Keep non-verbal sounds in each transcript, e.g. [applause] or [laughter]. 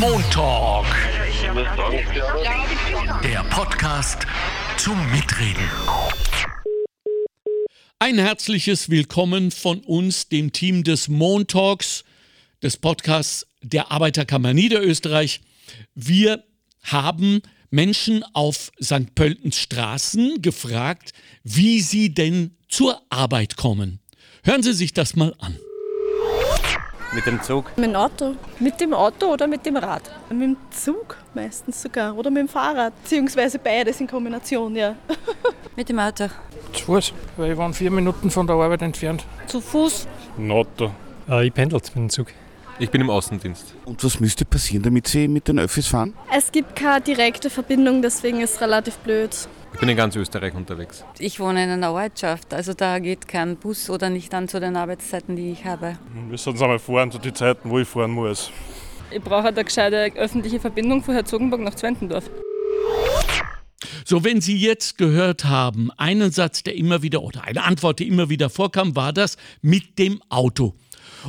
Montalk. Der Podcast zum Mitreden. Ein herzliches Willkommen von uns, dem Team des Montalks, des Podcasts der Arbeiterkammer Niederösterreich. Wir haben Menschen auf St. Pöltens Straßen gefragt, wie sie denn zur Arbeit kommen. Hören Sie sich das mal an. Mit dem Zug? Mit dem Auto. Mit dem Auto oder mit dem Rad? Mit dem Zug meistens sogar. Oder mit dem Fahrrad. Beziehungsweise beides in Kombination, ja. [laughs] mit dem Auto. Zu Fuß, weil ich war vier Minuten von der Arbeit entfernt. Zu Fuß? Ein Auto. Äh, ich pendel mit dem Zug. Ich bin im Außendienst. Und was müsste passieren, damit Sie mit den Öffis fahren? Es gibt keine direkte Verbindung, deswegen ist es relativ blöd. Ich bin in ganz Österreich unterwegs. Ich wohne in einer Ortschaft, also da geht kein Bus oder nicht an zu den Arbeitszeiten, die ich habe. Wir sollen einmal fahren zu den Zeiten, wo ich fahren muss. Ich brauche eine gescheite öffentliche Verbindung von Herzogenburg nach Zwentendorf. So, wenn Sie jetzt gehört haben, einen Satz, der immer wieder oder eine Antwort, die immer wieder vorkam, war das mit dem Auto.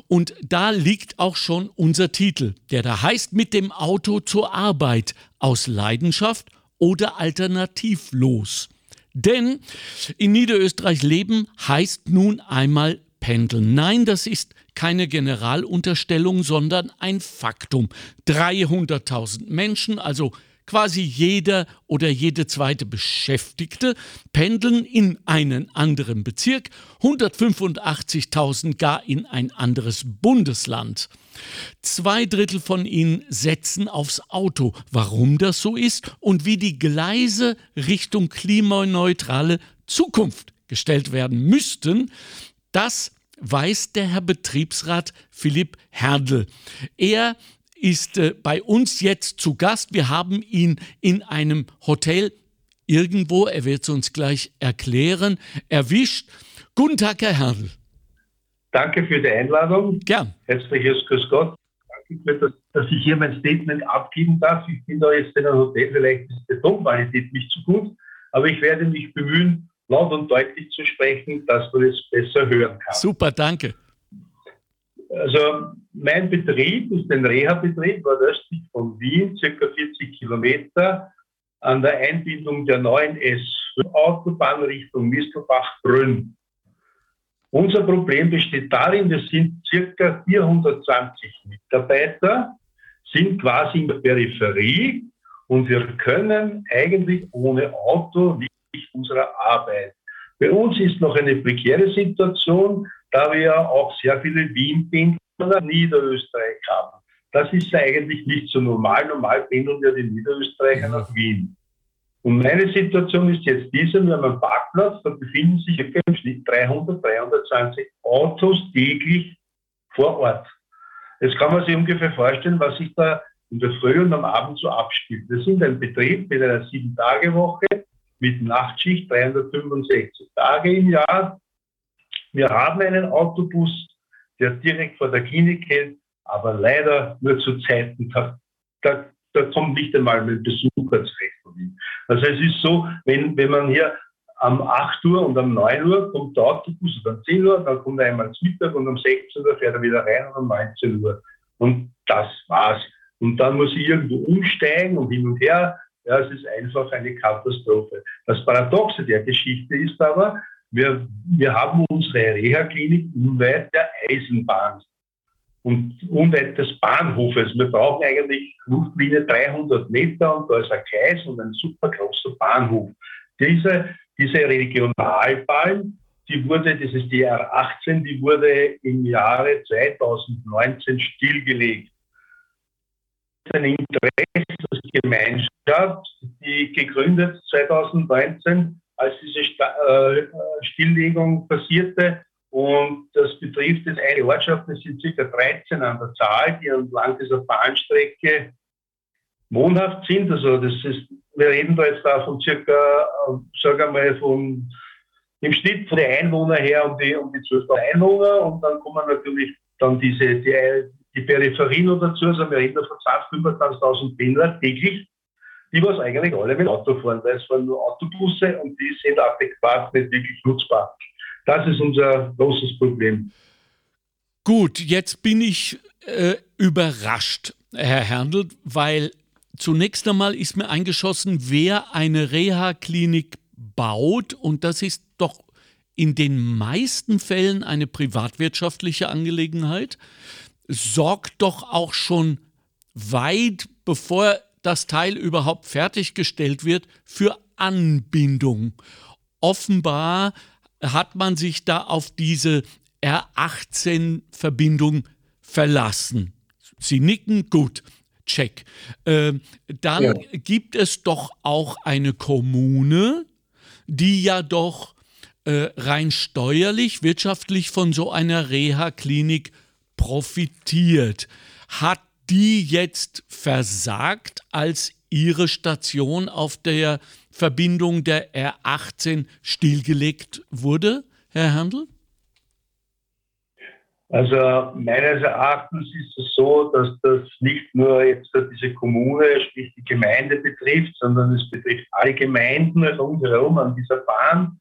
Und da liegt auch schon unser Titel, der da heißt mit dem Auto zur Arbeit aus Leidenschaft oder alternativlos. Denn in Niederösterreich leben heißt nun einmal pendeln. Nein, das ist keine Generalunterstellung, sondern ein Faktum. 300.000 Menschen, also quasi jeder oder jede zweite Beschäftigte pendeln in einen anderen Bezirk, 185.000 gar in ein anderes Bundesland. Zwei Drittel von ihnen setzen aufs Auto. Warum das so ist und wie die Gleise Richtung klimaneutrale Zukunft gestellt werden müssten, das weiß der Herr Betriebsrat Philipp Herdl. Er ist äh, bei uns jetzt zu Gast. Wir haben ihn in einem Hotel irgendwo, er wird es uns gleich erklären, erwischt. Guten Tag, Herr Herdl. Danke für die Einladung. Gern. Herzliches Grüß Gott. Danke, dass, dass ich hier mein Statement abgeben darf. Ich bin da jetzt in einem Hotel, vielleicht ist die Tonqualität nicht so gut, aber ich werde mich bemühen, laut und deutlich zu sprechen, dass man es besser hören kann. Super, danke. Also mein Betrieb ist ein Reha-Betrieb, nordöstlich von Wien, circa 40 Kilometer, an der Einbindung der neuen S-Autobahn Richtung Mistelbach-Brünn. Unser Problem besteht darin, wir sind circa 420 Mitarbeiter, sind quasi in der Peripherie und wir können eigentlich ohne Auto nicht unserer Arbeit. Bei uns ist noch eine prekäre Situation, da wir ja auch sehr viele Wien-Pendler Niederösterreich haben. Das ist eigentlich nicht so normal. Normal pendeln ja die Niederösterreicher nach Wien. Und meine Situation ist jetzt diese, wir haben einen Parkplatz, da befinden sich im Schnitt 300, 320 Autos täglich vor Ort. Jetzt kann man sich ungefähr vorstellen, was sich da in der Früh und am Abend so abspielt. Wir sind ein Betrieb mit einer Sieben-Tage-Woche, mit Nachtschicht, 365 Tage im Jahr. Wir haben einen Autobus, der direkt vor der Klinik hält, aber leider nur zu Zeiten, da, da, da kommt nicht einmal ein Besucher zurecht von ihm. Also es ist so, wenn, wenn man hier am 8 Uhr und um 9 Uhr kommt der Autobus oder um 10 Uhr, dann kommt er einmal zum Mittag und um 16 Uhr fährt er wieder rein und um 19 Uhr. Und das war's. Und dann muss ich irgendwo umsteigen und hin und her. Ja, es ist einfach eine Katastrophe. Das Paradoxe der Geschichte ist aber, wir, wir haben unsere Reha-Klinik unweit der Eisenbahn und unweit des Bahnhofes. Wir brauchen eigentlich Luftlinie 300 Meter und da ist ein Gleis und ein super großer Bahnhof. Diese, diese Regionalbahn, die wurde, das ist die R18, die wurde im Jahre 2019 stillgelegt. Eine Interessensgemeinschaft, die gegründet 2019, als diese äh, Stilllegung passierte, und das betrifft jetzt eine Ortschaft, das sind ca. 13 an der Zahl, die entlang dieser Bahnstrecke wohnhaft sind. Also das ist, wir reden da jetzt da von circa, sagen wir mal, von im Schnitt von den Einwohnern her um die, um die 12.000 Einwohner und dann kommen natürlich dann diese, die, die Peripherien noch dazu, also wir reden da von 25.000 Pendler täglich, die was eigentlich alle mit Auto fahren, weil es fahren nur Autobusse und die sind adäquat nicht wirklich nutzbar. Das ist unser großes Problem. Gut, jetzt bin ich äh, überrascht. Herr Herndl, weil zunächst einmal ist mir eingeschossen, wer eine Reha-Klinik baut, und das ist doch in den meisten Fällen eine privatwirtschaftliche Angelegenheit, sorgt doch auch schon weit bevor das Teil überhaupt fertiggestellt wird für Anbindung. Offenbar hat man sich da auf diese R18-Verbindung verlassen. Sie nicken, gut, check. Äh, dann ja. gibt es doch auch eine Kommune, die ja doch äh, rein steuerlich, wirtschaftlich von so einer Reha-Klinik profitiert. Hat die jetzt versagt, als ihre Station auf der Verbindung der R18 stillgelegt wurde, Herr Handel? Also meines Erachtens ist es so, dass das nicht nur jetzt diese Kommune, sprich die Gemeinde betrifft, sondern es betrifft alle Gemeinden rundherum an dieser Bahn.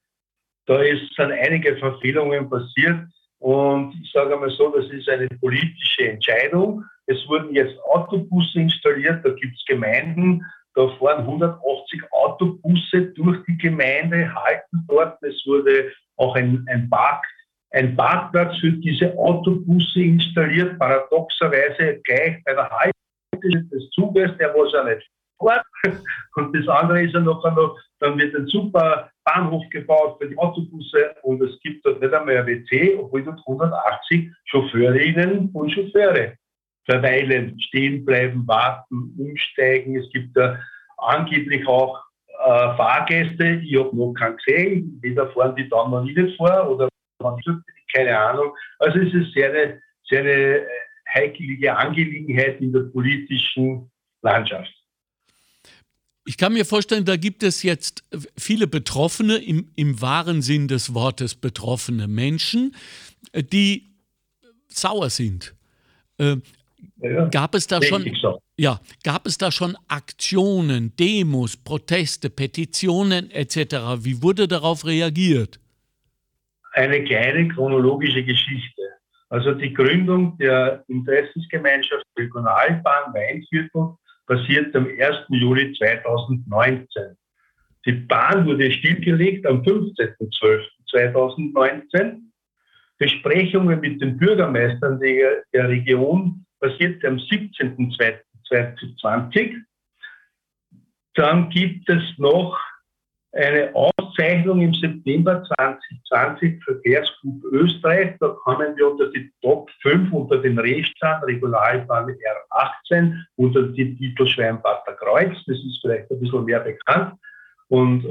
Da sind einige Verfehlungen passiert und ich sage einmal so, das ist eine politische Entscheidung. Es wurden jetzt Autobusse installiert, da gibt es Gemeinden, da fahren 180 Autobusse durch die Gemeinde, halten dort. Es wurde auch ein, ein, Park, ein Parkplatz für diese Autobusse installiert, paradoxerweise gleich bei der Haltestelle des Zuges, der was ja nicht fährt. [laughs] Und das andere ist ja noch, dann wird ein super Bahnhof gebaut für die Autobusse und es gibt dort nicht einmal ein WC, obwohl dort 180 Chauffeurinnen und Chauffeure verweilen, stehen bleiben, warten, umsteigen. Es gibt da angeblich auch äh, Fahrgäste, ich habe noch keinen gesehen, weder fahren die dann noch nicht vor oder keine Ahnung. Also es ist sehr eine, sehr eine heiklige Angelegenheit in der politischen Landschaft. Ich kann mir vorstellen, da gibt es jetzt viele Betroffene, im, im wahren Sinn des Wortes betroffene Menschen, die sauer sind. Äh, ja, gab es da schon, so. ja, gab es da schon Aktionen, Demos, Proteste, Petitionen etc.? Wie wurde darauf reagiert? Eine kleine chronologische Geschichte. Also die Gründung der Interessensgemeinschaft Regionalbahn Weinviertel passiert am 1. Juli 2019. Die Bahn wurde stillgelegt am 15.12.2019. Besprechungen mit den Bürgermeistern der, der Region passierte am 17.02.2020. Dann gibt es noch eine Auszeichnung im September 2020 für Verkehrsclub Österreich. Da kommen wir unter die Top 5 unter den Rehstand, Regionalbahn R18, unter die Titel Schweinbader Kreuz. Das ist vielleicht ein bisschen mehr bekannt. Und,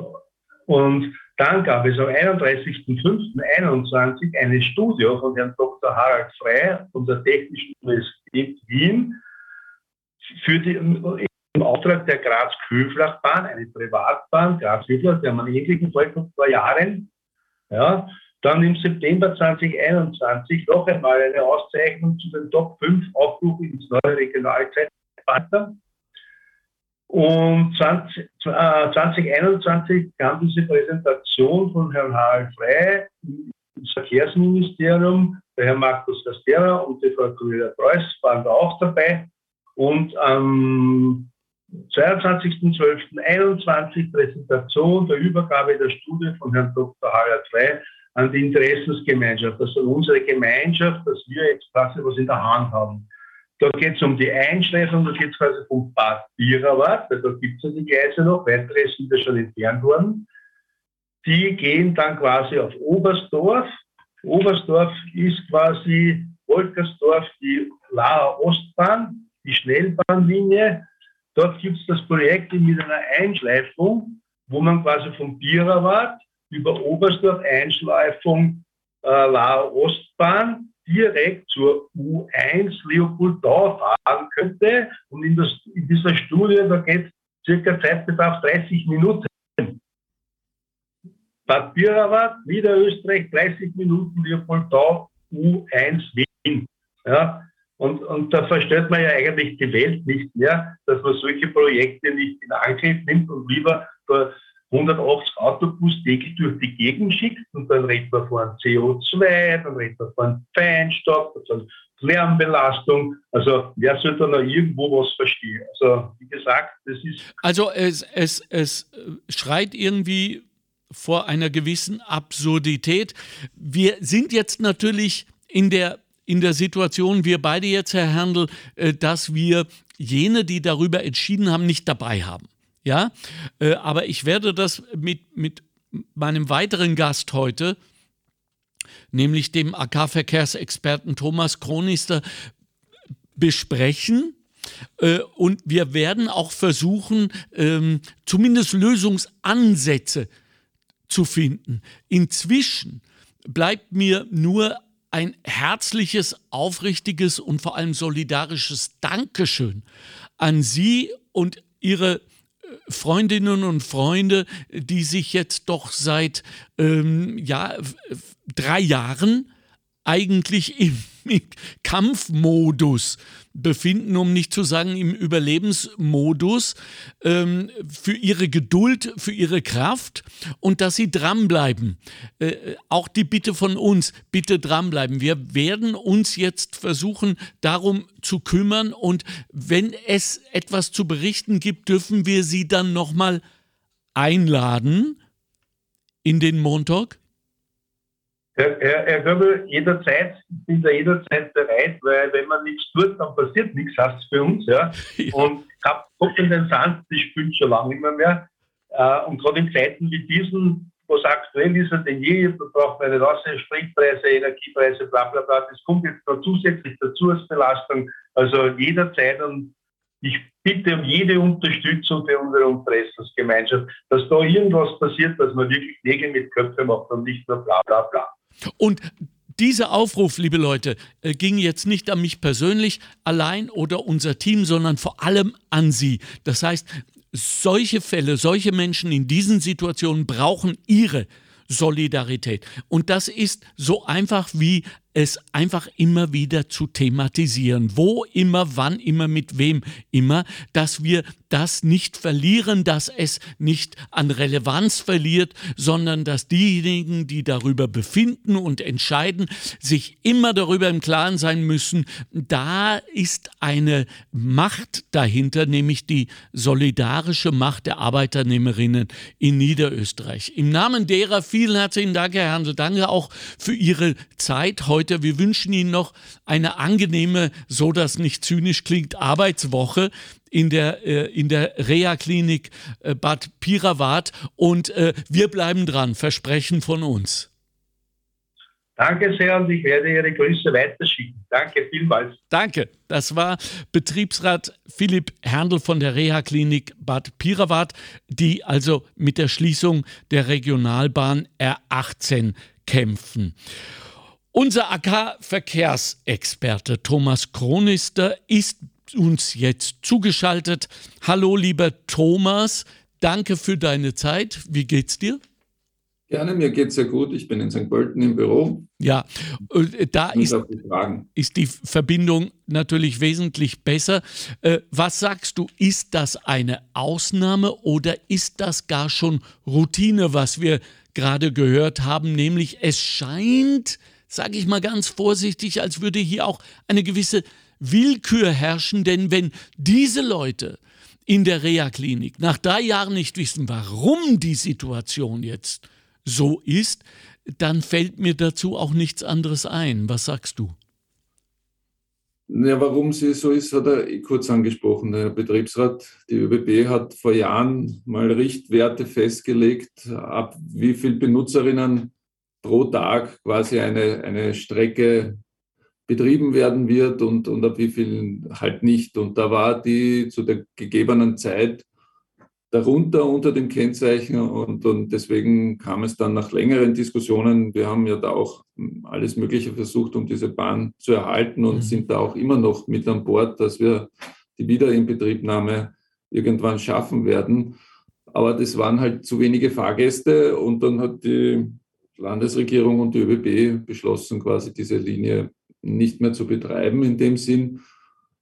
und dann gab es am 31.05.21 eine Studie von Herrn Dr. Harald Frey von der Technischen Universität Wien für die, Auftrag der Graz-Kühlflachbahn, eine Privatbahn, Graz-Kühlflach, der man ähnlichen Fall vor zwei Jahren. Ja, dann im September 2021 noch einmal eine Auszeichnung zu den Top 5 Aufrufen ins neue Regionalzeitpartner. Und 20, äh, 2021 kam diese Präsentation von Herrn Harald Frey im Verkehrsministerium, der Herr Markus Castera und die Frau Cornelia Preuß waren da auch dabei. Und am 22.12.21 Präsentation der Übergabe der Studie von Herrn Dr. Harald Frey an die Interessensgemeinschaft, also unsere Gemeinschaft, dass wir jetzt quasi was in der Hand haben. Da geht es um die Einschleifung, da geht es quasi vom Bad Bierawart, weil da gibt es ja die Gleise noch, weitere sind ja schon entfernt worden. Die gehen dann quasi auf Oberstdorf. Oberstdorf ist quasi Wolkersdorf, die Laer Ostbahn, die Schnellbahnlinie Dort gibt es das Projekt mit einer Einschleifung, wo man quasi vom Bierawart über Oberstdorf Einschleifung äh, Laer Ostbahn direkt zur U1 Leopoldau fahren könnte. Und in, das, in dieser Studie, da geht circa Zeitbedarf 30 Minuten. Bad Bierawart, Niederösterreich, 30 Minuten Leopoldau, U1 Wien. Ja, und, und da versteht man ja eigentlich die Welt nicht mehr, dass man solche Projekte nicht in Angriff nimmt und lieber 180 Autobus täglich durch die Gegend schickt und dann redet man von CO2, dann redet man von Feinstaub, von, Lärmbelastung. Also wer soll da noch irgendwo was verstehen? Also wie gesagt, das ist. Also es, es, es schreit irgendwie vor einer gewissen Absurdität. Wir sind jetzt natürlich in der in der Situation, wir beide jetzt, Herr Herndl, äh, dass wir jene, die darüber entschieden haben, nicht dabei haben. Ja, äh, aber ich werde das mit, mit meinem weiteren Gast heute, nämlich dem AK-Verkehrsexperten Thomas Kronister, besprechen. Äh, und wir werden auch versuchen, ähm, zumindest Lösungsansätze zu finden. Inzwischen bleibt mir nur ein herzliches, aufrichtiges und vor allem solidarisches Dankeschön an Sie und Ihre Freundinnen und Freunde, die sich jetzt doch seit ähm, ja, drei Jahren eigentlich im Kampfmodus befinden, um nicht zu sagen im Überlebensmodus, ähm, für ihre Geduld, für ihre Kraft und dass sie dranbleiben. Äh, auch die Bitte von uns, bitte dranbleiben. Wir werden uns jetzt versuchen, darum zu kümmern und wenn es etwas zu berichten gibt, dürfen wir sie dann nochmal einladen in den Montag. Herr, Herr, Herr Göbel, jederzeit, ich bin da jederzeit bereit, weil wenn man nichts tut, dann passiert nichts, heißt es für uns. Ja. [laughs] ja. Und Kopf in den Sand, das spielt schon lange nicht mehr. mehr. Äh, und gerade in Zeiten wie diesen, wo es aktuell ist denn je, da braucht man nicht außer Spritpreise, Energiepreise, bla bla bla. Das kommt jetzt noch zusätzlich dazu als Belastung. Also jederzeit und ich bitte um jede Unterstützung für unsere Interessensgemeinschaft, dass da irgendwas passiert, dass man wirklich Nägel mit Köpfen macht und nicht nur bla bla bla. Und dieser Aufruf, liebe Leute, äh, ging jetzt nicht an mich persönlich allein oder unser Team, sondern vor allem an Sie. Das heißt, solche Fälle, solche Menschen in diesen Situationen brauchen Ihre Solidarität. Und das ist so einfach wie es einfach immer wieder zu thematisieren. Wo immer, wann immer, mit wem immer, dass wir das nicht verlieren, dass es nicht an Relevanz verliert, sondern dass diejenigen, die darüber befinden und entscheiden, sich immer darüber im Klaren sein müssen, da ist eine Macht dahinter, nämlich die solidarische Macht der Arbeiternehmerinnen in Niederösterreich. Im Namen derer vielen herzlichen Dank, Herr Hansel, danke auch für Ihre Zeit heute. Wir wünschen Ihnen noch eine angenehme, so dass nicht zynisch klingt, Arbeitswoche in der, äh, in der Reha-Klinik äh, Bad Pirawat und äh, wir bleiben dran, Versprechen von uns. Danke sehr und ich werde Ihre Grüße weiterschicken. Danke vielmals. Danke. Das war Betriebsrat Philipp Herndl von der Reha-Klinik Bad Pirawat, die also mit der Schließung der Regionalbahn R18 kämpfen. Unser AK-Verkehrsexperte Thomas Kronister ist uns jetzt zugeschaltet. Hallo, lieber Thomas, danke für deine Zeit. Wie geht's dir? Gerne, mir geht's sehr gut. Ich bin in St. Pölten im Büro. Ja, äh, da ist, ist die Verbindung natürlich wesentlich besser. Äh, was sagst du, ist das eine Ausnahme oder ist das gar schon Routine, was wir gerade gehört haben? Nämlich es scheint, sage ich mal ganz vorsichtig, als würde hier auch eine gewisse Willkür herrschen, denn wenn diese Leute in der Reha-Klinik nach drei Jahren nicht wissen, warum die Situation jetzt so ist, dann fällt mir dazu auch nichts anderes ein. Was sagst du? Ja, warum sie so ist, hat er kurz angesprochen. Der Betriebsrat, die ÖBB, hat vor Jahren mal Richtwerte festgelegt, ab wie viele Benutzerinnen pro Tag quasi eine, eine Strecke betrieben werden wird und, und ab wie vielen halt nicht. Und da war die zu der gegebenen Zeit darunter unter dem Kennzeichen und, und deswegen kam es dann nach längeren Diskussionen. Wir haben ja da auch alles Mögliche versucht, um diese Bahn zu erhalten und mhm. sind da auch immer noch mit an Bord, dass wir die Wiederinbetriebnahme irgendwann schaffen werden. Aber das waren halt zu wenige Fahrgäste und dann hat die Landesregierung und die ÖBB beschlossen, quasi diese Linie nicht mehr zu betreiben in dem Sinn.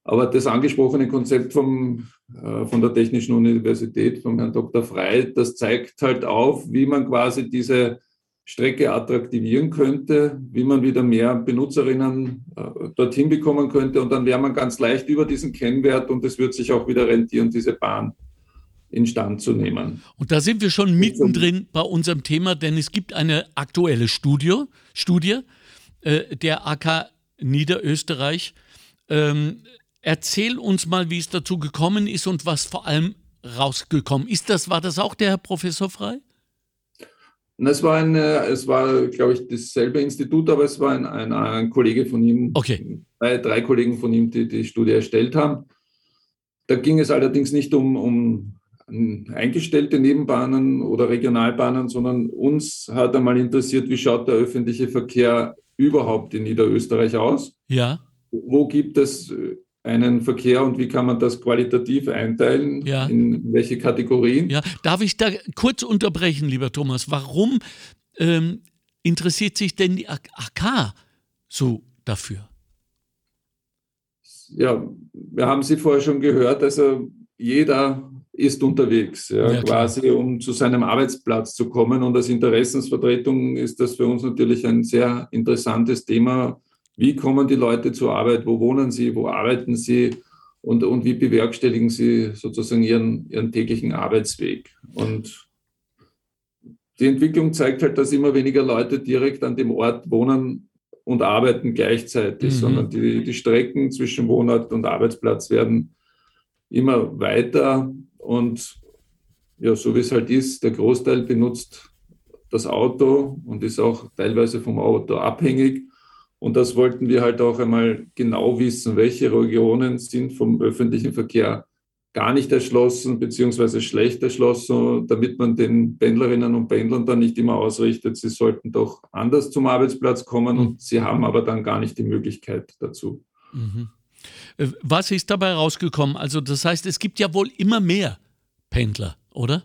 Aber das angesprochene Konzept vom, äh, von der Technischen Universität, vom Herrn Dr. Frey, das zeigt halt auf, wie man quasi diese Strecke attraktivieren könnte, wie man wieder mehr Benutzerinnen äh, dorthin bekommen könnte. Und dann wäre man ganz leicht über diesen Kennwert und es wird sich auch wieder rentieren, diese Bahn instand zu nehmen. Und da sind wir schon mittendrin bei unserem Thema, denn es gibt eine aktuelle Studie, Studie äh, der AK Niederösterreich. Ähm, erzähl uns mal, wie es dazu gekommen ist und was vor allem rausgekommen ist. Das war das auch der Herr Professor Frei? Es war, ein, es war, glaube ich, dasselbe Institut, aber es war ein, ein, ein Kollege von ihm, okay. drei, drei, Kollegen von ihm, die die Studie erstellt haben. Da ging es allerdings nicht um, um eingestellte Nebenbahnen oder Regionalbahnen, sondern uns hat einmal interessiert, wie schaut der öffentliche Verkehr überhaupt in Niederösterreich aus? Ja. Wo gibt es einen Verkehr und wie kann man das qualitativ einteilen? Ja. In welche Kategorien? Ja, darf ich da kurz unterbrechen, lieber Thomas? Warum ähm, interessiert sich denn die AK so dafür? Ja, wir haben Sie vorher schon gehört, also jeder ist unterwegs, ja, ja, quasi um zu seinem Arbeitsplatz zu kommen. Und als Interessensvertretung ist das für uns natürlich ein sehr interessantes Thema, wie kommen die Leute zur Arbeit? Wo wohnen sie? Wo arbeiten sie? Und, und wie bewerkstelligen sie sozusagen ihren, ihren täglichen Arbeitsweg? Und die Entwicklung zeigt halt, dass immer weniger Leute direkt an dem Ort wohnen und arbeiten gleichzeitig, mhm. sondern die, die Strecken zwischen Wohnort und Arbeitsplatz werden immer weiter. Und ja, so wie es halt ist, der Großteil benutzt das Auto und ist auch teilweise vom Auto abhängig. Und das wollten wir halt auch einmal genau wissen, welche Regionen sind vom öffentlichen Verkehr gar nicht erschlossen beziehungsweise schlecht erschlossen, damit man den Pendlerinnen und Pendlern dann nicht immer ausrichtet, sie sollten doch anders zum Arbeitsplatz kommen mhm. und sie haben aber dann gar nicht die Möglichkeit dazu. Mhm. Äh, was ist dabei rausgekommen? Also das heißt, es gibt ja wohl immer mehr Pendler, oder?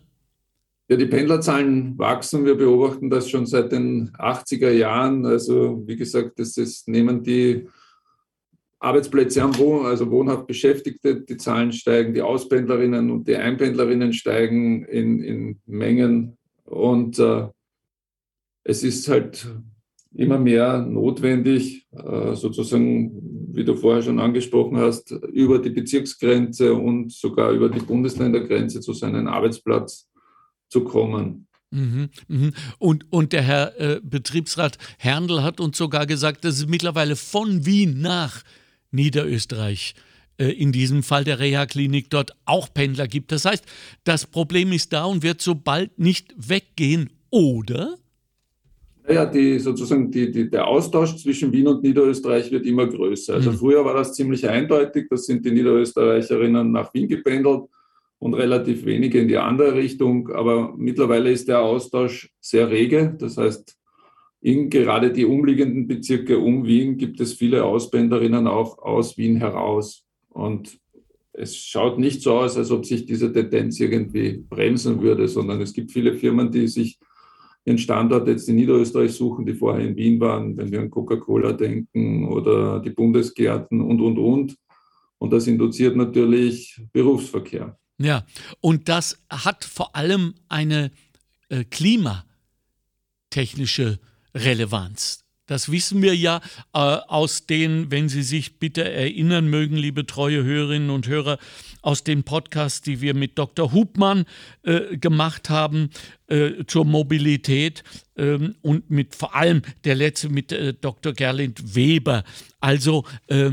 Ja, die Pendlerzahlen wachsen. Wir beobachten das schon seit den 80er Jahren. Also wie gesagt, das ist, nehmen die Arbeitsplätze am Wohn, also wohnhaft Beschäftigte, die Zahlen steigen, die Auspendlerinnen und die Einpendlerinnen steigen in, in Mengen. Und äh, es ist halt immer mehr notwendig, äh, sozusagen, wie du vorher schon angesprochen hast, über die Bezirksgrenze und sogar über die Bundesländergrenze zu seinem Arbeitsplatz zu kommen. Mhm, mhm. Und, und der Herr äh, Betriebsrat Herndl hat uns sogar gesagt, dass es mittlerweile von Wien nach Niederösterreich äh, in diesem Fall der Reha-Klinik dort auch Pendler gibt. Das heißt, das Problem ist da und wird so bald nicht weggehen, oder? Naja, die, sozusagen die, die, der Austausch zwischen Wien und Niederösterreich wird immer größer. Also mhm. früher war das ziemlich eindeutig, da sind die Niederösterreicherinnen nach Wien gependelt und relativ wenige in die andere Richtung. Aber mittlerweile ist der Austausch sehr rege. Das heißt, in gerade die umliegenden Bezirke um Wien gibt es viele Auspendlerinnen auch aus Wien heraus. Und es schaut nicht so aus, als ob sich diese Tendenz irgendwie bremsen würde, sondern es gibt viele Firmen, die sich ihren Standort jetzt in Niederösterreich suchen, die vorher in Wien waren, wenn wir an Coca-Cola denken oder die Bundesgärten und, und, und. Und das induziert natürlich Berufsverkehr. Ja, und das hat vor allem eine äh, klimatechnische Relevanz. Das wissen wir ja äh, aus den, wenn Sie sich bitte erinnern mögen, liebe treue Hörerinnen und Hörer, aus den Podcasts, die wir mit Dr. Hubmann äh, gemacht haben äh, zur Mobilität ähm, und mit vor allem der letzte mit äh, Dr. Gerlind Weber. Also äh,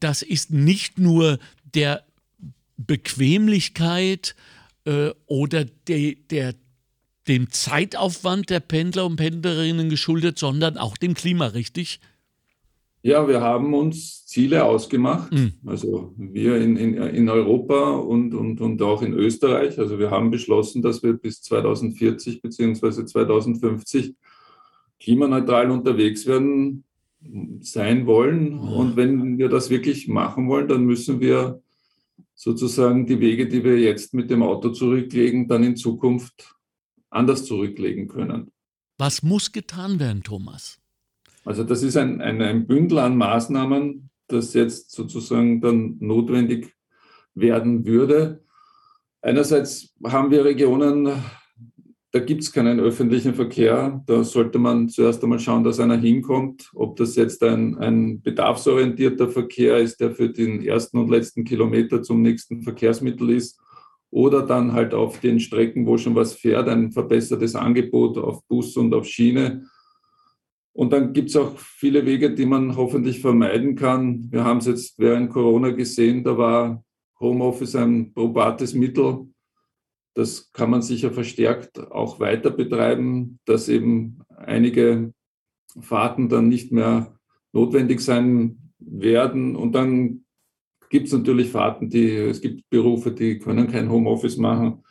das ist nicht nur der Bequemlichkeit äh, oder de, der, dem Zeitaufwand der Pendler und Pendlerinnen geschuldet, sondern auch dem Klima, richtig? Ja, wir haben uns Ziele ausgemacht, mhm. also wir in, in, in Europa und, und, und auch in Österreich. Also wir haben beschlossen, dass wir bis 2040 bzw. 2050 klimaneutral unterwegs werden sein wollen. Mhm. Und wenn wir das wirklich machen wollen, dann müssen wir sozusagen die Wege, die wir jetzt mit dem Auto zurücklegen, dann in Zukunft anders zurücklegen können. Was muss getan werden, Thomas? Also das ist ein, ein, ein Bündel an Maßnahmen, das jetzt sozusagen dann notwendig werden würde. Einerseits haben wir Regionen, da gibt es keinen öffentlichen Verkehr. Da sollte man zuerst einmal schauen, dass einer hinkommt. Ob das jetzt ein, ein bedarfsorientierter Verkehr ist, der für den ersten und letzten Kilometer zum nächsten Verkehrsmittel ist, oder dann halt auf den Strecken, wo schon was fährt, ein verbessertes Angebot auf Bus und auf Schiene. Und dann gibt es auch viele Wege, die man hoffentlich vermeiden kann. Wir haben es jetzt während Corona gesehen, da war Homeoffice ein probates Mittel das kann man sicher verstärkt auch weiter betreiben, dass eben einige Fahrten dann nicht mehr notwendig sein werden. Und dann gibt es natürlich Fahrten, die, es gibt Berufe, die können kein Homeoffice machen.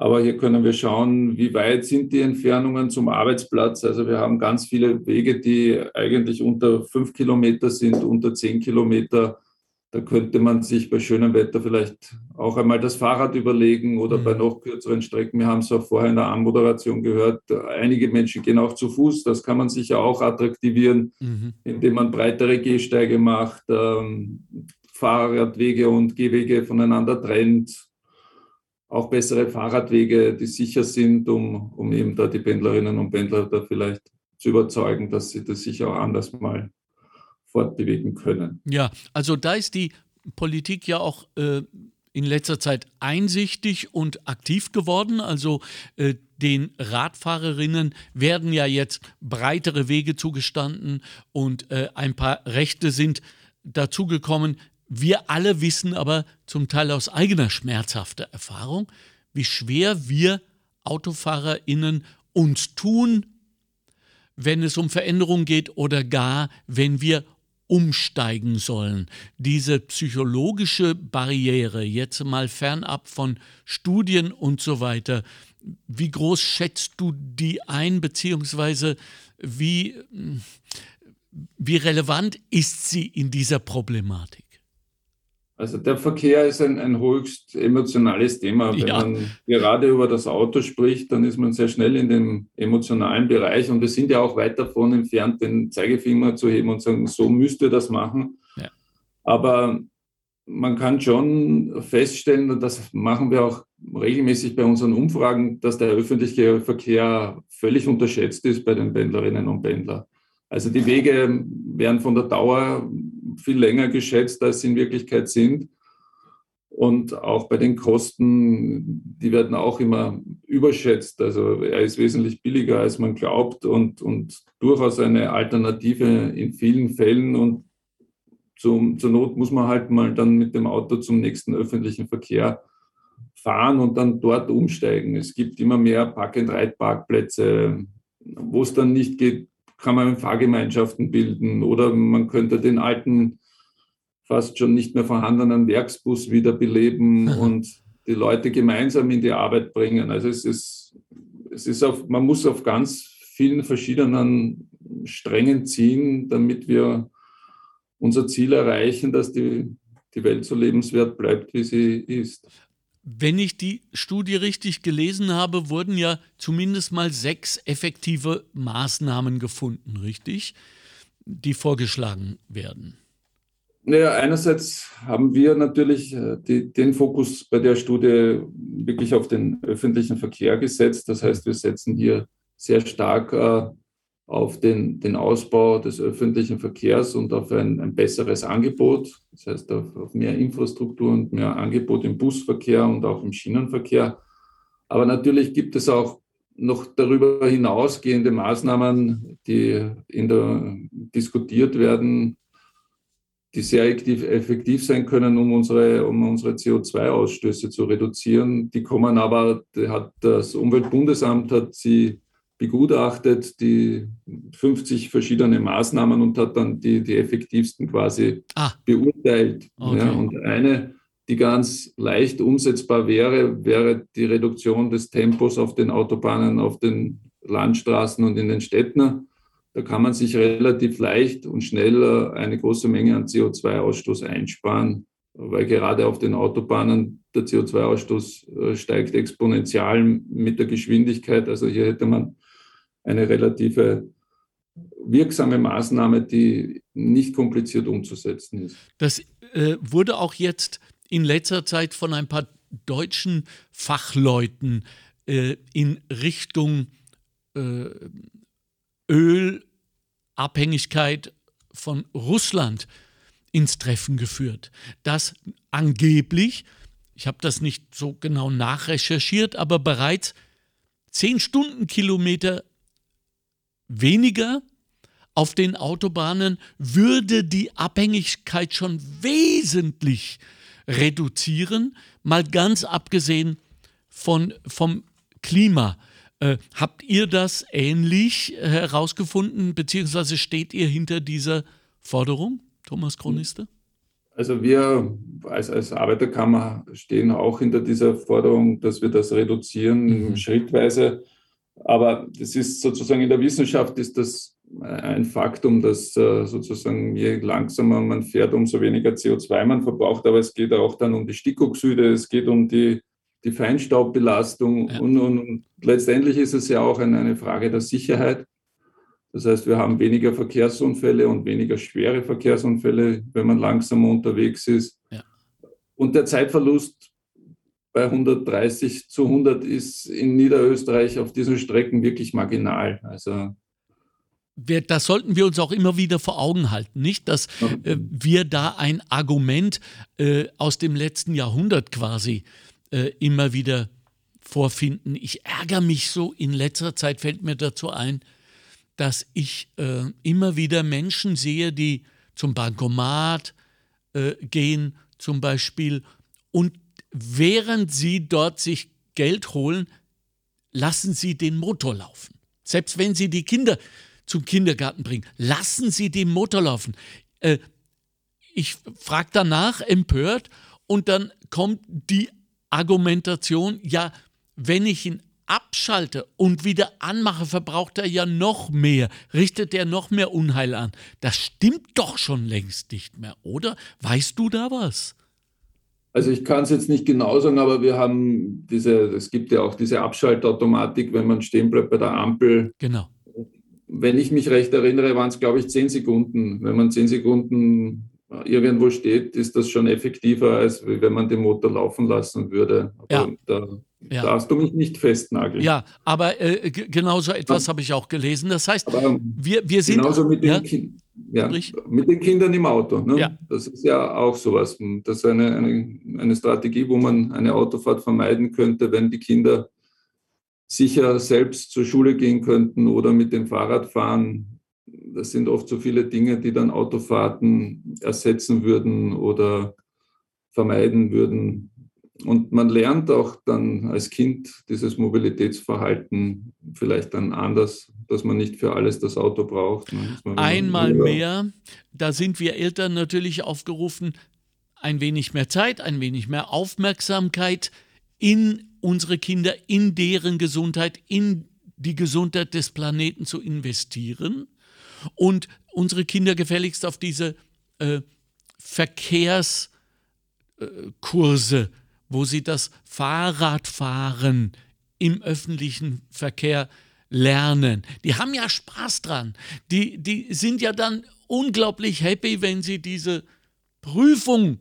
Aber hier können wir schauen, wie weit sind die Entfernungen zum Arbeitsplatz. Also wir haben ganz viele Wege, die eigentlich unter fünf Kilometer sind, unter zehn Kilometer da könnte man sich bei schönem Wetter vielleicht auch einmal das Fahrrad überlegen oder mhm. bei noch kürzeren Strecken. Wir haben es auch vorher in der Anmoderation gehört. Einige Menschen gehen auch zu Fuß. Das kann man sicher auch attraktivieren, mhm. indem man breitere Gehsteige macht, ähm, Fahrradwege und Gehwege voneinander trennt. Auch bessere Fahrradwege, die sicher sind, um, um eben da die Pendlerinnen und Pendler da vielleicht zu überzeugen, dass sie das sicher auch anders mal fortbewegen können. Ja, also da ist die Politik ja auch äh, in letzter Zeit einsichtig und aktiv geworden. Also äh, den Radfahrerinnen werden ja jetzt breitere Wege zugestanden und äh, ein paar Rechte sind dazugekommen. Wir alle wissen aber zum Teil aus eigener schmerzhafter Erfahrung, wie schwer wir AutofahrerInnen uns tun, wenn es um Veränderung geht oder gar, wenn wir umsteigen sollen. Diese psychologische Barriere, jetzt mal fernab von Studien und so weiter, wie groß schätzt du die ein, beziehungsweise wie, wie relevant ist sie in dieser Problematik? Also der Verkehr ist ein, ein höchst emotionales Thema. Wenn ja. man gerade über das Auto spricht, dann ist man sehr schnell in dem emotionalen Bereich und wir sind ja auch weit davon entfernt, den Zeigefinger zu heben und sagen, so müsst ihr das machen. Ja. Aber man kann schon feststellen, und das machen wir auch regelmäßig bei unseren Umfragen, dass der öffentliche Verkehr völlig unterschätzt ist bei den Pendlerinnen und Pendlern. Also die Wege werden von der Dauer viel länger geschätzt, als sie in Wirklichkeit sind. Und auch bei den Kosten, die werden auch immer überschätzt. Also er ist wesentlich billiger, als man glaubt und, und durchaus eine Alternative in vielen Fällen. Und zum, zur Not muss man halt mal dann mit dem Auto zum nächsten öffentlichen Verkehr fahren und dann dort umsteigen. Es gibt immer mehr Park-and-Ride-Parkplätze. Wo es dann nicht geht, kann man Fahrgemeinschaften bilden oder man könnte den alten, fast schon nicht mehr vorhandenen Werksbus wiederbeleben mhm. und die Leute gemeinsam in die Arbeit bringen. Also es ist, es ist auf, man muss auf ganz vielen verschiedenen Strängen ziehen, damit wir unser Ziel erreichen, dass die, die Welt so lebenswert bleibt, wie sie ist. Wenn ich die Studie richtig gelesen habe, wurden ja zumindest mal sechs effektive Maßnahmen gefunden, richtig? Die vorgeschlagen werden. Naja, einerseits haben wir natürlich äh, die, den Fokus bei der Studie wirklich auf den öffentlichen Verkehr gesetzt. Das heißt, wir setzen hier sehr stark äh, auf den, den Ausbau des öffentlichen Verkehrs und auf ein, ein besseres Angebot, das heißt auf, auf, mehr Infrastruktur und mehr Angebot im Busverkehr und auch im Schienenverkehr. Aber natürlich gibt es auch noch darüber hinausgehende Maßnahmen, die in der, diskutiert werden, die sehr effektiv, sein können, um unsere, um unsere CO2-Ausstöße zu reduzieren. Die kommen aber, hat das Umweltbundesamt hat sie begutachtet, die 50 verschiedene Maßnahmen und hat dann die, die effektivsten quasi ah. beurteilt. Okay. Ja, und eine, die ganz leicht umsetzbar wäre, wäre die Reduktion des Tempos auf den Autobahnen, auf den Landstraßen und in den Städten. Da kann man sich relativ leicht und schnell eine große Menge an CO2-Ausstoß einsparen, weil gerade auf den Autobahnen der CO2-Ausstoß äh, steigt exponentiell mit der Geschwindigkeit. Also hier hätte man eine relative wirksame Maßnahme, die nicht kompliziert umzusetzen ist. Das äh, wurde auch jetzt in letzter Zeit von ein paar deutschen Fachleuten äh, in Richtung äh, Ölabhängigkeit von Russland ins Treffen geführt, dass angeblich, ich habe das nicht so genau nachrecherchiert, aber bereits 10 Stundenkilometer weniger auf den Autobahnen würde die Abhängigkeit schon wesentlich reduzieren, mal ganz abgesehen von, vom Klima. Äh, habt ihr das ähnlich herausgefunden, beziehungsweise steht ihr hinter dieser Forderung, Thomas Chroniste? Also wir als, als Arbeiterkammer stehen auch hinter dieser Forderung, dass wir das reduzieren, mhm. schrittweise. Aber das ist sozusagen in der Wissenschaft ist das ein Faktum, dass äh, sozusagen je langsamer man fährt, umso weniger CO2 man verbraucht. Aber es geht auch dann um die Stickoxide, es geht um die, die Feinstaubbelastung ja. und, und, und, letztendlich ist es ja auch eine, eine Frage der Sicherheit. Das heißt, wir haben weniger Verkehrsunfälle und weniger schwere Verkehrsunfälle, wenn man langsamer unterwegs ist. Ja. Und der Zeitverlust bei 130 zu 100 ist in Niederösterreich auf diesen Strecken wirklich marginal. Also das sollten wir uns auch immer wieder vor Augen halten, nicht, dass äh, wir da ein Argument äh, aus dem letzten Jahrhundert quasi äh, immer wieder vorfinden. Ich ärgere mich so, in letzter Zeit fällt mir dazu ein, dass ich äh, immer wieder Menschen sehe, die zum Bankomat äh, gehen zum Beispiel und während sie dort sich Geld holen, lassen sie den Motor laufen. Selbst wenn sie die Kinder zum Kindergarten bringen. Lassen Sie den Motor laufen. Äh, ich frage danach empört und dann kommt die Argumentation, ja, wenn ich ihn abschalte und wieder anmache, verbraucht er ja noch mehr, richtet er noch mehr Unheil an. Das stimmt doch schon längst nicht mehr, oder? Weißt du da was? Also ich kann es jetzt nicht genau sagen, aber wir haben diese, es gibt ja auch diese Abschaltautomatik, wenn man stehen bleibt bei der Ampel. Genau wenn ich mich recht erinnere, waren es, glaube ich, zehn Sekunden. Wenn man zehn Sekunden irgendwo steht, ist das schon effektiver, als wenn man den Motor laufen lassen würde. Ja. Da ja. darfst du mich nicht festnageln. Ja, aber äh, genauso etwas habe ich auch gelesen. Das heißt, wir, wir sind. Genauso mit den, ja, kind, ja, mit den Kindern im Auto. Ne? Ja. Das ist ja auch sowas. Das ist eine, eine, eine Strategie, wo man eine Autofahrt vermeiden könnte, wenn die Kinder sicher selbst zur Schule gehen könnten oder mit dem Fahrrad fahren. Das sind oft so viele Dinge, die dann Autofahrten ersetzen würden oder vermeiden würden. Und man lernt auch dann als Kind dieses Mobilitätsverhalten vielleicht dann anders, dass man nicht für alles das Auto braucht. Ne? Einmal mehr, da sind wir Eltern natürlich aufgerufen, ein wenig mehr Zeit, ein wenig mehr Aufmerksamkeit in unsere Kinder, in deren Gesundheit, in die Gesundheit des Planeten zu investieren und unsere Kinder gefälligst auf diese äh, Verkehrskurse, äh, wo sie das Fahrradfahren im öffentlichen Verkehr lernen. Die haben ja Spaß dran. Die, die sind ja dann unglaublich happy, wenn sie diese Prüfung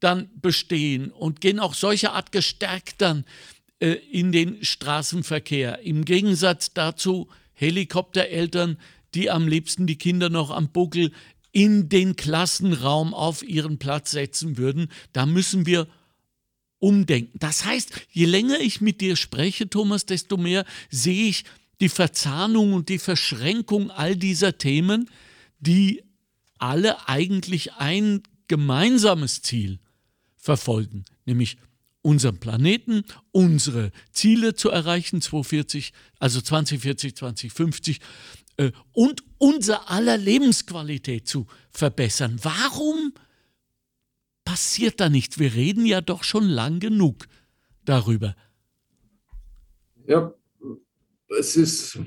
dann bestehen und gehen auch solcher Art gestärkt dann äh, in den Straßenverkehr. Im Gegensatz dazu Helikoptereltern, die am liebsten die Kinder noch am Buckel in den Klassenraum auf ihren Platz setzen würden. Da müssen wir umdenken. Das heißt, je länger ich mit dir spreche, Thomas, desto mehr sehe ich die Verzahnung und die Verschränkung all dieser Themen, die alle eigentlich ein gemeinsames Ziel verfolgen, nämlich unseren Planeten, unsere Ziele zu erreichen, 2040, also 2040, 2050 äh, und unser aller Lebensqualität zu verbessern. Warum passiert da nichts? Wir reden ja doch schon lang genug darüber. Ja, es ist,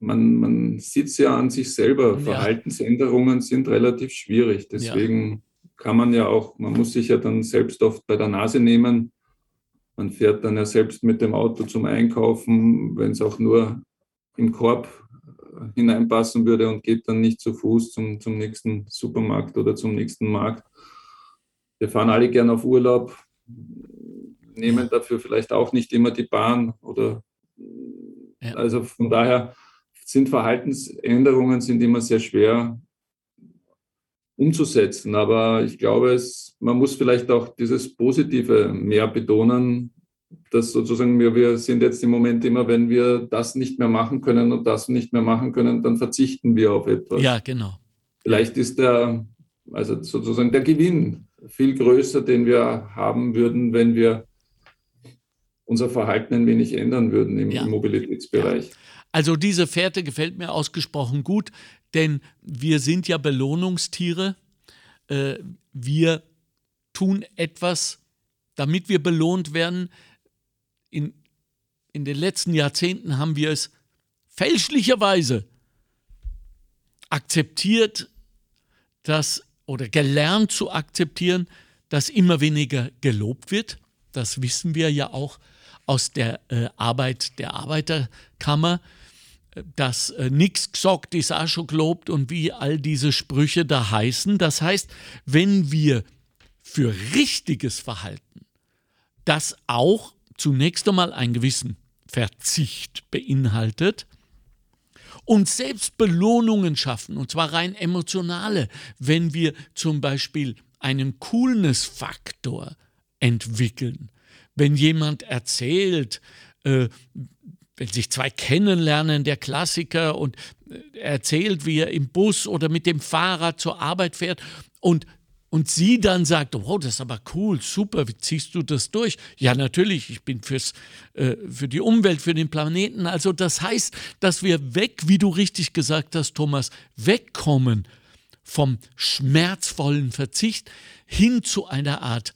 man, man sieht es ja an sich selber, ja. Verhaltensänderungen sind relativ schwierig. Deswegen ja kann man ja auch, man muss sich ja dann selbst oft bei der Nase nehmen. Man fährt dann ja selbst mit dem Auto zum Einkaufen, wenn es auch nur im Korb hineinpassen würde und geht dann nicht zu Fuß zum, zum nächsten Supermarkt oder zum nächsten Markt. Wir fahren alle gern auf Urlaub. nehmen dafür vielleicht auch nicht immer die Bahn oder ja. also von daher sind Verhaltensänderungen sind immer sehr schwer umzusetzen. Aber ich glaube, es, man muss vielleicht auch dieses Positive mehr betonen, dass sozusagen wir, wir sind jetzt im Moment immer, wenn wir das nicht mehr machen können und das nicht mehr machen können, dann verzichten wir auf etwas. Ja, genau. Vielleicht ist der, also sozusagen der Gewinn viel größer, den wir haben würden, wenn wir unser Verhalten ein wenig ändern würden im, ja. Mobilitätsbereich. Ja. Also diese Fährte gefällt mir ausgesprochen gut, denn wir sind ja Belohnungstiere. Äh, wir tun etwas, damit wir belohnt werden. In, in den letzten Jahrzehnten haben wir es fälschlicherweise akzeptiert, dass oder gelernt zu akzeptieren, dass immer weniger gelobt wird. Das wissen wir ja auch aus der äh, Arbeit der Arbeiterkammer, dass äh, nichts gesagt ist auch schon gelobt und wie all diese Sprüche da heißen. Das heißt, wenn wir für richtiges Verhalten, das auch zunächst einmal einen gewissen Verzicht beinhaltet, und selbst Belohnungen schaffen, und zwar rein emotionale, wenn wir zum Beispiel einen Coolness-Faktor entwickeln. Wenn jemand erzählt, äh, wenn sich zwei kennenlernen, der Klassiker, und äh, erzählt, wie er im Bus oder mit dem Fahrrad zur Arbeit fährt und und sie dann sagt, wow, das ist aber cool, super, wie ziehst du das durch? Ja, natürlich, ich bin fürs, äh, für die Umwelt, für den Planeten. Also das heißt, dass wir weg, wie du richtig gesagt hast, Thomas, wegkommen vom schmerzvollen Verzicht hin zu einer Art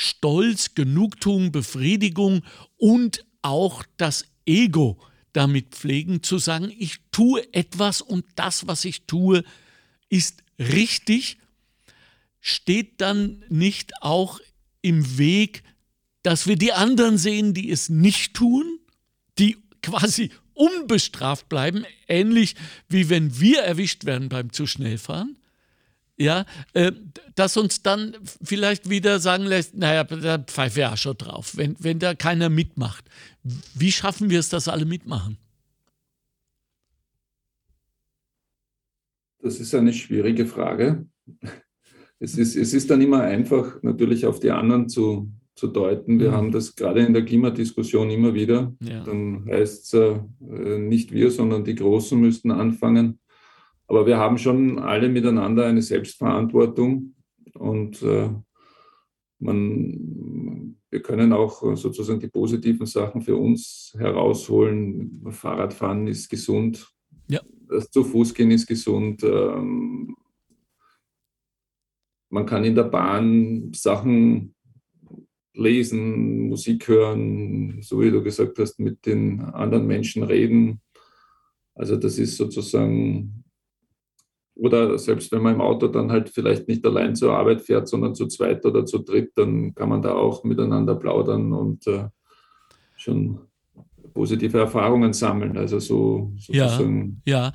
Stolz, Genugtuung, Befriedigung und auch das Ego damit pflegen, zu sagen, ich tue etwas und das, was ich tue, ist richtig steht dann nicht auch im Weg, dass wir die anderen sehen, die es nicht tun, die quasi unbestraft bleiben, ähnlich wie wenn wir erwischt werden beim zu schnell fahren? Ja, äh, dass uns dann vielleicht wieder sagen lässt, naja, da pfeife ja schon drauf, wenn, wenn da keiner mitmacht. Wie schaffen wir es, dass alle mitmachen? Das ist eine schwierige Frage es ist, es ist dann immer einfach, natürlich auf die anderen zu, zu deuten. Wir mhm. haben das gerade in der Klimadiskussion immer wieder. Ja. Dann heißt es äh, nicht wir, sondern die Großen müssten anfangen. Aber wir haben schon alle miteinander eine Selbstverantwortung und äh, man, wir können auch sozusagen die positiven Sachen für uns herausholen. Fahrradfahren ist gesund, ja. das zu Fuß gehen ist gesund. Ähm, man kann in der Bahn Sachen lesen, Musik hören, so wie du gesagt hast, mit den anderen Menschen reden. Also das ist sozusagen, oder selbst wenn man im Auto dann halt vielleicht nicht allein zur Arbeit fährt, sondern zu zweit oder zu dritt, dann kann man da auch miteinander plaudern und äh, schon positive Erfahrungen sammeln. Also so sozusagen. Ja, ja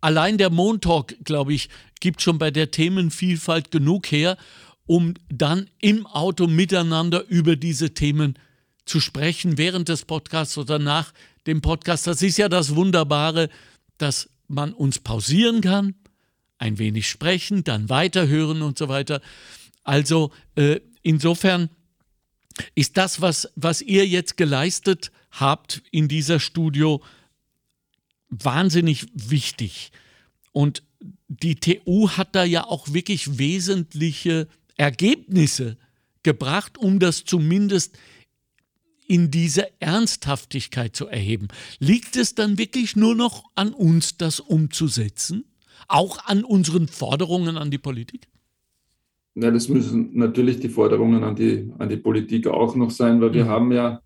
allein der Montalk, glaube ich, gibt schon bei der Themenvielfalt genug her, um dann im Auto miteinander über diese Themen zu sprechen, während des Podcasts oder nach dem Podcast. Das ist ja das Wunderbare, dass man uns pausieren kann, ein wenig sprechen, dann weiterhören und so weiter. Also äh, insofern ist das, was, was ihr jetzt geleistet habt in dieser Studio, wahnsinnig wichtig. Und die TU hat da ja auch wirklich wesentliche Ergebnisse gebracht, um das zumindest in dieser Ernsthaftigkeit zu erheben. Liegt es dann wirklich nur noch an uns, das umzusetzen? Auch an unseren Forderungen an die Politik? Ja, das müssen natürlich die Forderungen an die, an die Politik auch noch sein, weil wir mhm. haben ja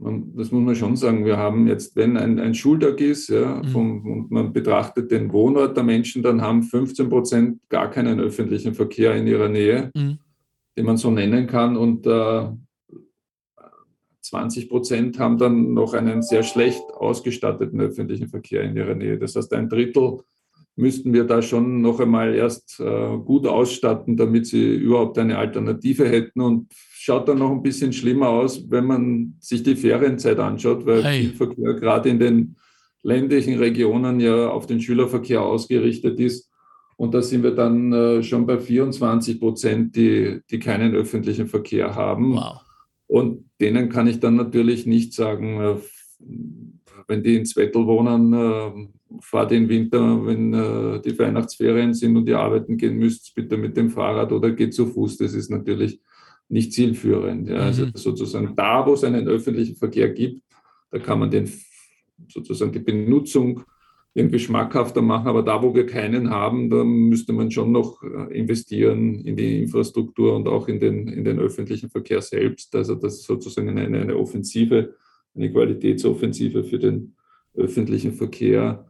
das muss man schon sagen, wir haben jetzt, wenn ein, ein Schultag ist ja, mhm. vom, und man betrachtet den Wohnort der Menschen, dann haben 15 Prozent gar keinen öffentlichen Verkehr in ihrer Nähe, mhm. den man so nennen kann. Und äh, 20 Prozent haben dann noch einen sehr schlecht ausgestatteten öffentlichen Verkehr in ihrer Nähe. Das heißt, ein Drittel müssten wir da schon noch einmal erst äh, gut ausstatten, damit sie überhaupt eine Alternative hätten. Und schaut dann noch ein bisschen schlimmer aus, wenn man sich die Ferienzeit anschaut, weil Hey. Verkehr gerade in den ländlichen Regionen ja auf den Schülerverkehr ausgerichtet ist. Und da sind wir dann äh, schon bei 24 Prozent, die, die keinen öffentlichen Verkehr haben. Wow. Und denen kann ich dann natürlich nicht sagen, äh, wenn die in Zwettl wohnen, äh, fahrt im Winter, wenn äh, die Weihnachtsferien sind und ihr arbeiten gehen müsst, bitte mit dem Fahrrad oder geht zu Fuß. Das ist natürlich nicht zielführend. Ja. Also Mhm. sozusagen da, wo es einen öffentlichen Verkehr gibt, da kann man den sozusagen die Benutzung irgendwie schmackhafter machen. Aber da, wo wir keinen haben, da müsste man schon noch äh, investieren in die Infrastruktur und auch in den, in den öffentlichen Verkehr selbst. Also das ist sozusagen eine, eine Offensive, eine Qualitätsoffensive für den öffentlichen Verkehr.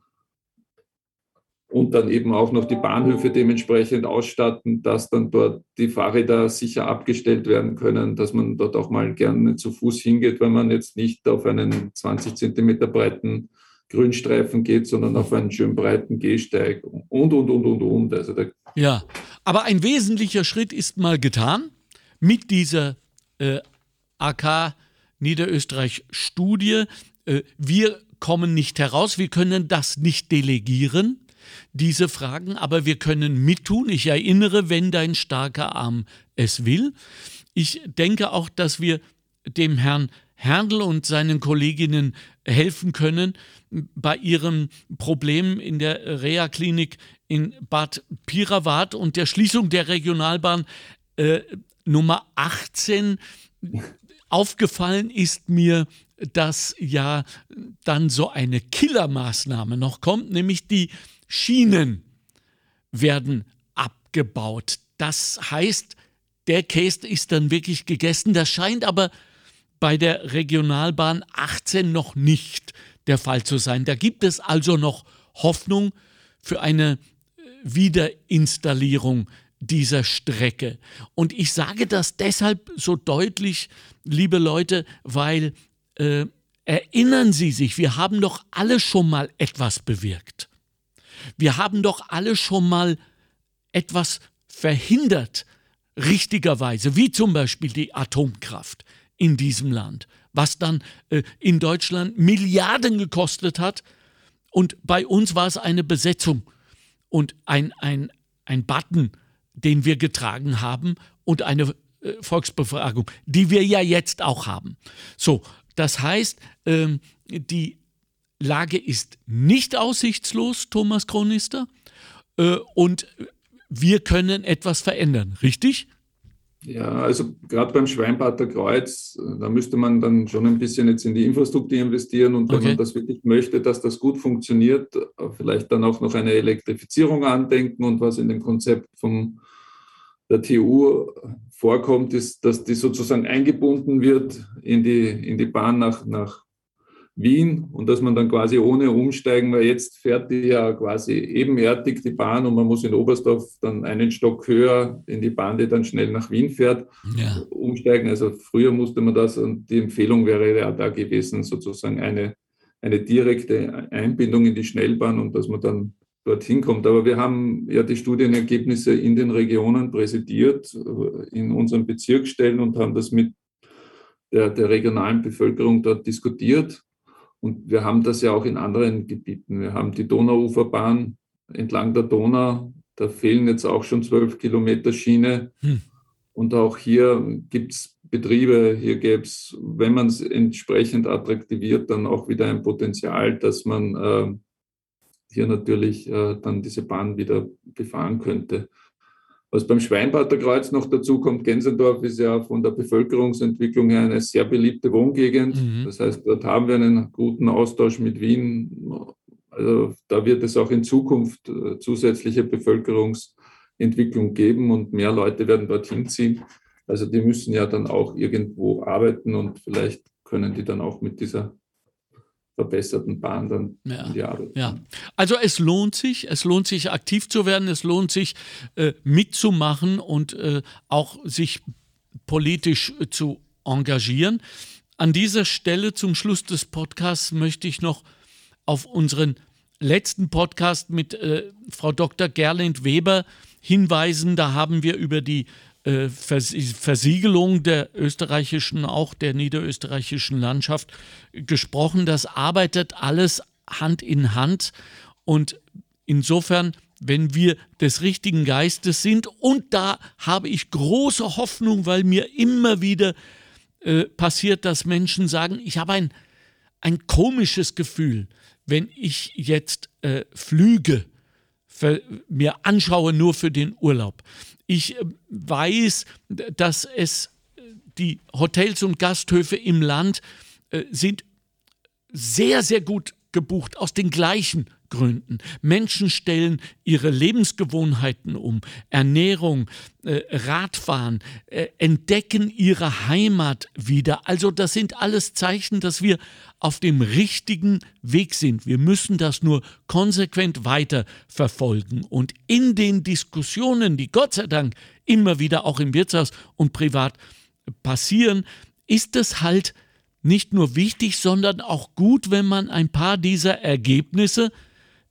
Und dann eben auch noch die Bahnhöfe dementsprechend ausstatten, dass dann dort die Fahrräder sicher abgestellt werden können, dass man dort auch mal gerne zu Fuß hingeht, wenn man jetzt nicht auf einen 20 Zentimeter breiten Grünstreifen geht, sondern auf einen schön breiten Gehsteig und, und, und, und, und. Also Ja, aber ein wesentlicher Schritt ist mal getan mit dieser äh, AK Niederösterreich-Studie. Äh, wir kommen nicht heraus, wir können das nicht delegieren, diese Fragen, aber wir können mittun. Ich erinnere, wenn dein starker Arm es will. Ich denke auch, dass wir dem Herrn Herndl und seinen Kolleginnen helfen können bei ihrem Problem in der Reha-Klinik in Bad Pirawat und der Schließung der Regionalbahn äh, Nummer 18. Aufgefallen ist mir, dass ja dann so eine Killermaßnahme noch kommt, nämlich die Schienen werden abgebaut. Das heißt, der Käse ist dann wirklich gegessen. Das scheint aber bei der Regionalbahn 18 noch nicht der Fall zu sein. Da gibt es also noch Hoffnung für eine Wiederinstallierung dieser Strecke. Und ich sage das deshalb so deutlich, liebe Leute, weil äh, erinnern Sie sich, wir haben doch alle schon mal etwas bewirkt. Wir haben doch alle schon mal etwas verhindert, richtigerweise, wie zum Beispiel die Atomkraft in diesem Land, was dann äh, in Deutschland Milliarden gekostet hat. Und bei uns war es eine Besetzung und ein, ein, ein Button, den wir getragen haben und eine äh, Volksbefragung, die wir ja jetzt auch haben. So, das heißt, ähm, die Lage ist nicht aussichtslos, Thomas Kronister, äh, und wir können etwas verändern, richtig? Ja, also gerade beim Schweinbader Kreuz, da müsste man dann schon ein bisschen jetzt in die Infrastruktur investieren und wenn Okay. man das wirklich möchte, dass das gut funktioniert, vielleicht dann auch noch eine Elektrifizierung andenken und was in dem Konzept vom, der TU vorkommt, ist, dass die sozusagen eingebunden wird in die, in die Bahn nach, nach Wien und dass man dann quasi ohne umsteigen, weil jetzt fährt die ja quasi ebenerdig die Bahn und man muss in Oberstdorf dann einen Stock höher in die Bahn, die dann schnell nach Wien fährt, Ja. umsteigen. Also früher musste man das und die Empfehlung wäre ja da gewesen, sozusagen eine, eine direkte Einbindung in die Schnellbahn und dass man dann dorthin kommt. Aber wir haben ja die Studienergebnisse in den Regionen präsentiert, äh, in unseren Bezirksstellen und haben das mit der, der regionalen Bevölkerung dort diskutiert. Und wir haben das ja auch in anderen Gebieten. Wir haben die Donauuferbahn entlang der Donau. Da fehlen jetzt auch schon zwölf Kilometer Schiene. Hm. Und auch hier gibt es Betriebe, hier gäbe es, wenn man es entsprechend attraktiviert, dann auch wieder ein Potenzial, dass man äh, hier natürlich äh, dann diese Bahn wieder befahren könnte. Was beim Schweinbader Kreuz noch dazu kommt, Gensendorf ist ja von der Bevölkerungsentwicklung her eine sehr beliebte Wohngegend. Mhm. Das heißt, dort haben wir einen guten Austausch mit Wien. Also da wird es auch in Zukunft äh, zusätzliche Bevölkerungsentwicklung geben und mehr Leute werden dorthin ziehen. Also die müssen ja dann auch irgendwo arbeiten und vielleicht können die dann auch mit dieser verbesserten Bahn dann Ja. in die Arbeit. Ja, also es lohnt sich, es lohnt sich aktiv zu werden, es lohnt sich äh, mitzumachen und äh, auch sich politisch äh, zu engagieren. An dieser Stelle zum Schluss des Podcasts möchte ich noch auf unseren letzten Podcast mit äh, Frau Dr. Gerlind Weber hinweisen. Da haben wir über die äh, Vers Versiegelung der österreichischen, auch der niederösterreichischen Landschaft gesprochen. Das arbeitet alles Hand in Hand und insofern wenn wir des richtigen Geistes sind. Und da habe ich große Hoffnung, weil mir immer wieder äh, passiert, dass Menschen sagen, ich habe ein, ein komisches Gefühl, wenn ich jetzt äh, Flüge mir anschaue, nur für den Urlaub. Ich äh, weiß, dass es äh, die Hotels und Gasthöfe im Land äh, sind sehr, sehr gut gebucht, aus den gleichen Gründen. Menschen stellen ihre Lebensgewohnheiten um, Ernährung, äh, Radfahren, äh, entdecken ihre Heimat wieder. Also das sind alles Zeichen, dass wir auf dem richtigen Weg sind. Wir müssen das nur konsequent weiter verfolgen. Und in den Diskussionen, die Gott sei Dank immer wieder auch im Wirtshaus und privat passieren, ist es halt nicht nur wichtig, sondern auch gut, wenn man ein paar dieser Ergebnisse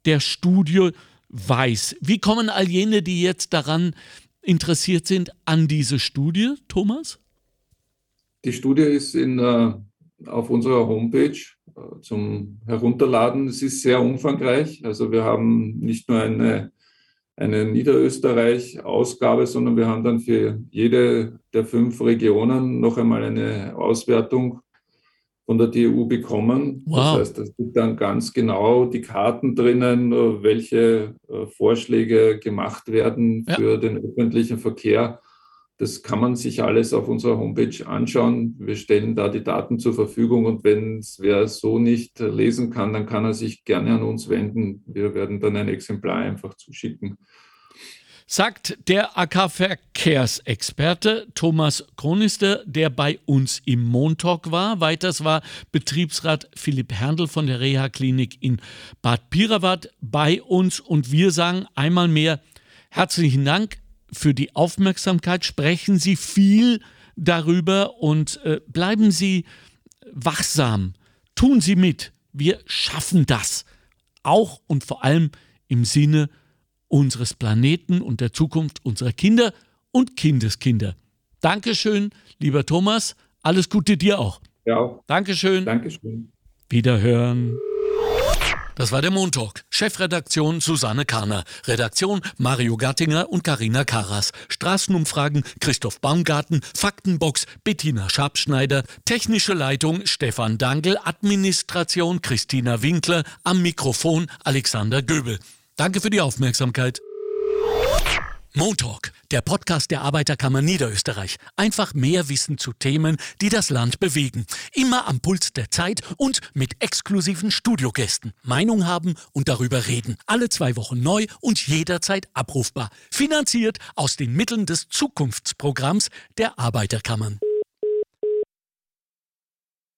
der Studie weiß. Wie kommen all jene, die jetzt daran interessiert sind, an diese Studie, Thomas? Die Studie ist in, uh, auf unserer Homepage uh, zum Herunterladen. Es ist sehr umfangreich. Also wir haben nicht nur eine, eine Niederösterreich-Ausgabe, sondern wir haben dann für jede der fünf Regionen noch einmal eine Auswertung von der DU bekommen. Wow. Das heißt, da sind dann ganz genau die Karten drinnen, welche äh, Vorschläge gemacht werden ja. für den öffentlichen Verkehr. Das kann man sich alles auf unserer Homepage anschauen. Wir stellen da die Daten zur Verfügung und wenn es wer so nicht lesen kann, dann kann er sich gerne an uns wenden. Wir werden dann ein Exemplar einfach zuschicken sagt der AK-Verkehrsexperte Thomas Kronister, der bei uns im Montalk war. Weiters war Betriebsrat Philipp Herndl von der Reha-Klinik in Bad Pirawat bei uns und wir sagen einmal mehr herzlichen Dank für die Aufmerksamkeit. Sprechen Sie viel darüber und äh, bleiben Sie wachsam. Tun Sie mit. Wir schaffen das. Auch und vor allem im Sinne der unseres Planeten und der Zukunft unserer Kinder und Kindeskinder. Dankeschön, lieber Thomas. Alles Gute dir auch. Ja. Dankeschön. Dankeschön. Wiederhören. Das war der Montalk. Chefredaktion Susanne Karner. Redaktion Mario Gattinger und Karina Karas. Straßenumfragen Christoph Baumgarten. Faktenbox Bettina Schabschneider. Technische Leitung Stefan Dangel. Administration Christina Winkler. Am Mikrofon Alexander Göbel. Danke für die Aufmerksamkeit. Montalk, der Podcast der Arbeiterkammer Niederösterreich. Einfach mehr Wissen zu Themen, die das Land bewegen. Immer am Puls der Zeit und mit exklusiven Studiogästen. Meinung haben und darüber reden. Alle zwei Wochen neu und jederzeit abrufbar. Finanziert aus den Mitteln des Zukunftsprogramms der Arbeiterkammern.